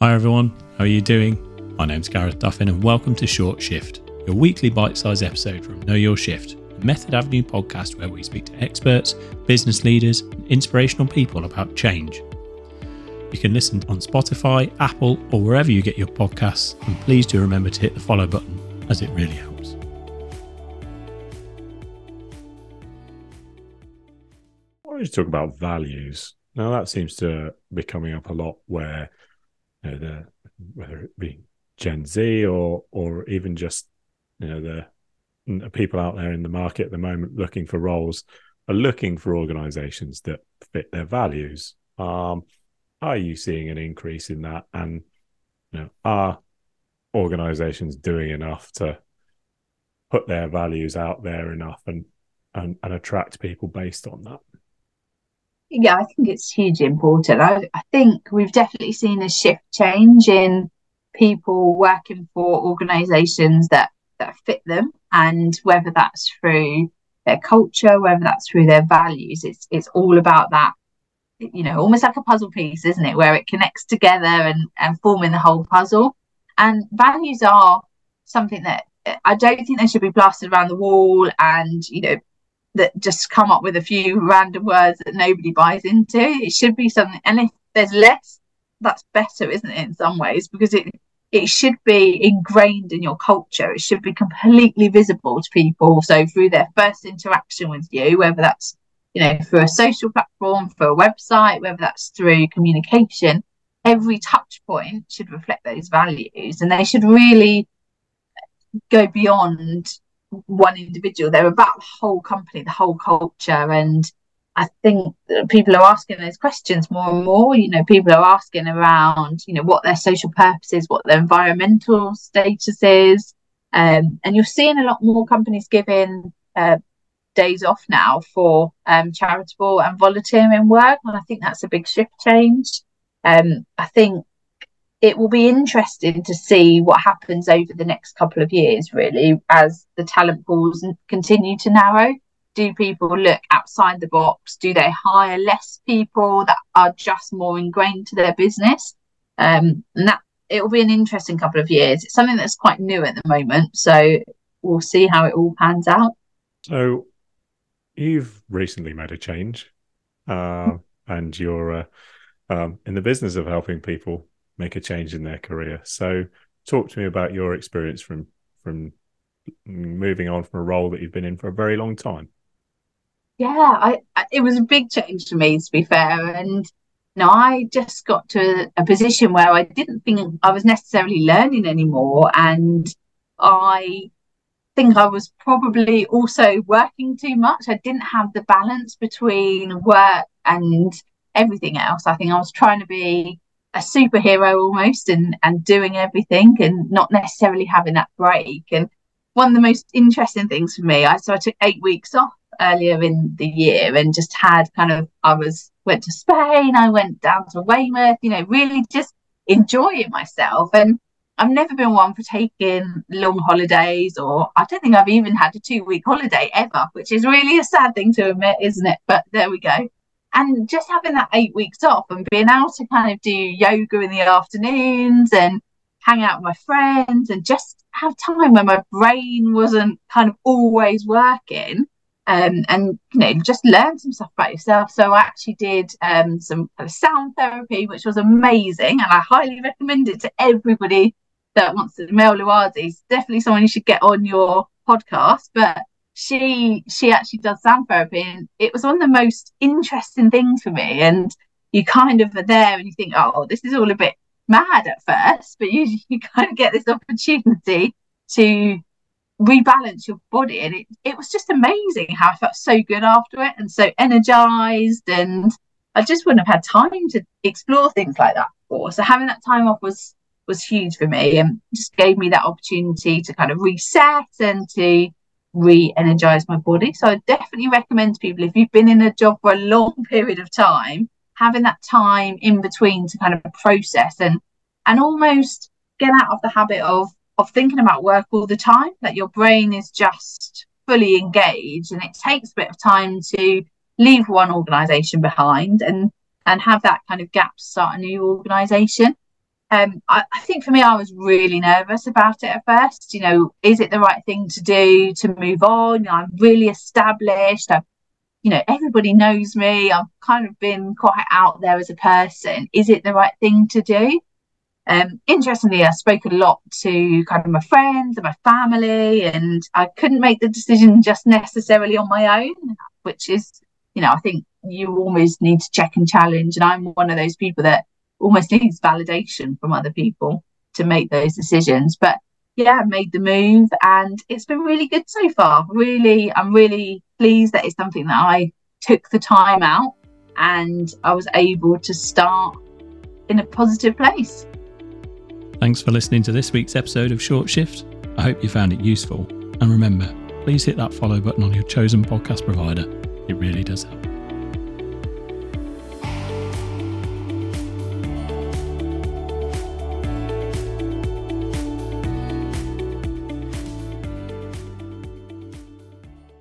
Hi everyone, how are you doing? My name's Gareth Duffin and welcome to Short Shift, your weekly bite-sized episode from Know Your Shift, a Method Avenue podcast where we speak to experts, business leaders, and inspirational people about change. You can listen on Spotify, Apple, or wherever you get your podcasts, and please do remember to hit the follow button as it really helps. I want to talk about values. Now that seems to be coming up a lot where know, the whether it be Gen Z or or even just you know the, the people out there in the market at the moment looking for roles are looking for organizations that fit their values. Um, are you seeing an increase in that? And you know, are organizations doing enough to put their values out there enough and and, and attract people based on that? Yeah, I think it's hugely important. I, I think we've definitely seen a shift change in people working for organizations that that fit them and whether that's through their culture whether that's through their values it's it's all about that you know almost like a puzzle piece isn't it where it connects together and and forming the whole puzzle and values are something that i don't think they should be plastered around the wall and you know that just come up with a few random words that nobody buys into it should be something and if there's less that's better isn't it in some ways because it it should be ingrained in your culture. It should be completely visible to people. So through their first interaction with you, whether that's you know through a social platform, for a website, whether that's through communication, every touch point should reflect those values, and they should really go beyond one individual. They're about the whole company, the whole culture, and I think people are asking those questions more and more. You know, people are asking around, you know, what their social purpose is, what their environmental status is. Um, and you're seeing a lot more companies giving uh, days off now for um, charitable and volunteering work. And I think that's a big shift change. Um, I think it will be interesting to see what happens over the next couple of years, really, as the talent pools continue to narrow do people look outside the box? Do they hire less people that are just more ingrained to their business? Um, and that it will be an interesting couple of years. It's something that's quite new at the moment, so we'll see how it all pans out. So, you've recently made a change, uh, and you're uh, um, in the business of helping people make a change in their career. So, talk to me about your experience from from moving on from a role that you've been in for a very long time yeah, I, it was a big change for me to be fair, and you I just got to a position where I didn't think I was necessarily learning anymore, and I think I was probably also working too much. I didn't have the balance between work and everything else. I think I was trying to be a superhero almost and and doing everything and not necessarily having that break. And one of the most interesting things for me, I so I took eight weeks off earlier in the year and just had kind of I was went to Spain, I went down to Weymouth, you know, really just enjoying myself. And I've never been one for taking long holidays, or I don't think I've even had a two week holiday ever, which is really a sad thing to admit, isn't it? But there we go. And just having that eight weeks off and being able to kind of do yoga in the afternoons and hang out with my friends and just have time when my brain wasn't kind of always working um, and you know just learn some stuff about yourself. So I actually did um, some kind of sound therapy, which was amazing, and I highly recommend it to everybody that wants to. Mel Luardi is definitely someone you should get on your podcast, but she she actually does sound therapy, and it was one of the most interesting things for me. And you kind of are there, and you think, oh, this is all a bit mad at first, but you you kind of get this opportunity to rebalance your body. And it, it was just amazing how I felt so good after it and so energized. And I just wouldn't have had time to explore things like that before. So having that time off was was huge for me and just gave me that opportunity to kind of reset and to re-energize my body so I definitely recommend to people if you've been in a job for a long period of time having that time in between to kind of process and and almost get out of the habit of of thinking about work all the time, that your brain is just fully engaged and it takes a bit of time to leave one organization behind and and have that kind of gap start a new organization. Um, I, I, think for me, I was really nervous about it at first. You know, is it the right thing to do to move on? You know, I'm really established. I've, you know, everybody knows me. I've kind of been quite out there as a person. Is it the right thing to do? Um, interestingly, I spoke a lot to kind of my friends and my family, and I couldn't make the decision just necessarily on my own, which is, you know, I think you always need to check and challenge. And I'm one of those people that almost needs validation from other people to make those decisions. But yeah, made the move and it's been really good so far. Really, I'm really pleased that it's something that I took the time out and I was able to start in a positive place. Thanks for listening to this week's episode of Short Shift. I hope you found it useful. And remember, please hit that follow button on your chosen podcast provider. It really does help.